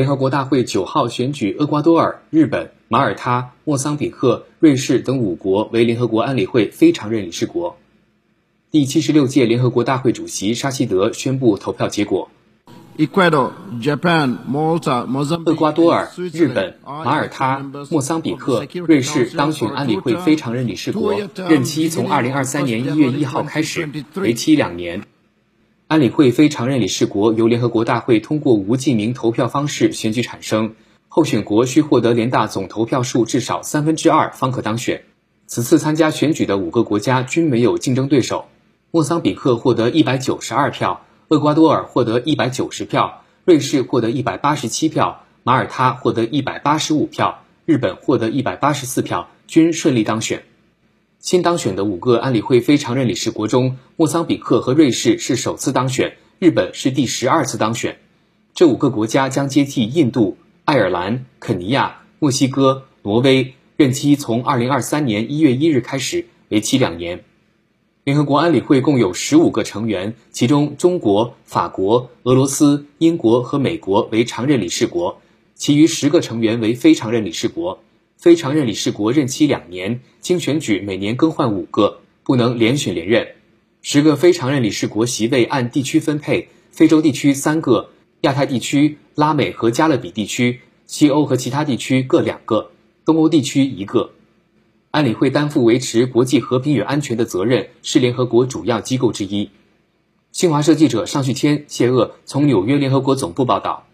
联合国大会九号选举厄瓜多尔、日本、马耳他、莫桑比克、瑞士等五国为联合国安理会非常任理事国。第七十六届联合国大会主席沙希德宣布投票结果。Ecuador, Japan, Malta, 厄瓜多尔、日本、马耳他、莫桑比克、瑞士当选安理会非常任理事国，任期从二零二三年一月一号开始，为期两年。安理会非常任理事国由联合国大会通过无记名投票方式选举产生，候选国需获得联大总投票数至少三分之二方可当选。此次参加选举的五个国家均没有竞争对手。莫桑比克获得一百九十二票，厄瓜多尔获得一百九十票，瑞士获得一百八十七票，马耳他获得一百八十五票，日本获得一百八十四票，均顺利当选。新当选的五个安理会非常任理事国中，莫桑比克和瑞士是首次当选，日本是第十二次当选。这五个国家将接替印度、爱尔兰、肯尼亚、墨西哥、挪威，任期从二零二三年一月一日开始，为期两年。联合国安理会共有十五个成员，其中中国、法国、俄罗斯、英国和美国为常任理事国，其余十个成员为非常任理事国。非常任理事国任期两年，经选举每年更换五个，不能连选连任。十个非常任理事国席位按地区分配：非洲地区三个，亚太地区、拉美和加勒比地区、西欧和其他地区各两个，东欧地区一个。安理会担负维持国际和平与安全的责任，是联合国主要机构之一。新华社记者尚旭谦、谢鄂从纽约联合国总部报道。